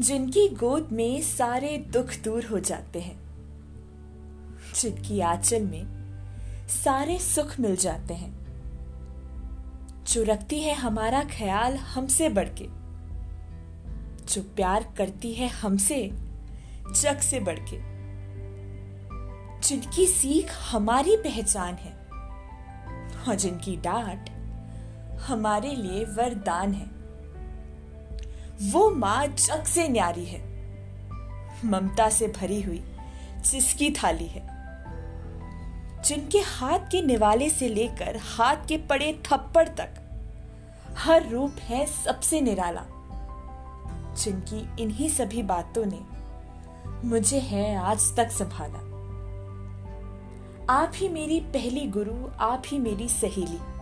जिनकी गोद में सारे दुख दूर हो जाते हैं, जिनकी आंचल में सारे सुख मिल जाते हैं। जो रखती है हमारा ख्याल हमसे बढ़ के जो प्यार करती है हमसे जग से बढ़ के जिनकी सीख हमारी पहचान है और जिनकी डांट हमारे लिए वरदान है। वो माँ जग से न्यारी है। ममता से भरी हुई, जिसकी थाली है। जिनके हाथ के निवाले से लेकर हाथ के पड़े थप्पड़ तक, हर रूप है सबसे निराला। जिनकी इन्हीं सभी बातों ने मुझे है आज तक संभाला। आप ही मेरी पहली गुरु, आप ही मेरी सहेली।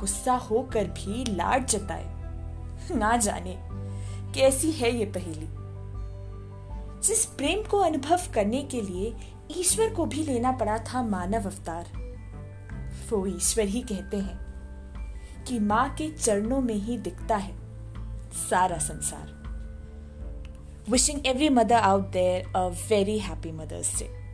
गुस्सा होकर भी लाड जताए। ना जाने, कैसी है ये पहेली? जिस प्रेम को अनुभव करने के लिए ईश्वर को भी लेना पड़ा था मानव अवतार। वो ईश्वर ही कहते हैं कि माँ के चरणों में ही दिखता है सारा संसार। Wishing every mother out there a very happy mother's day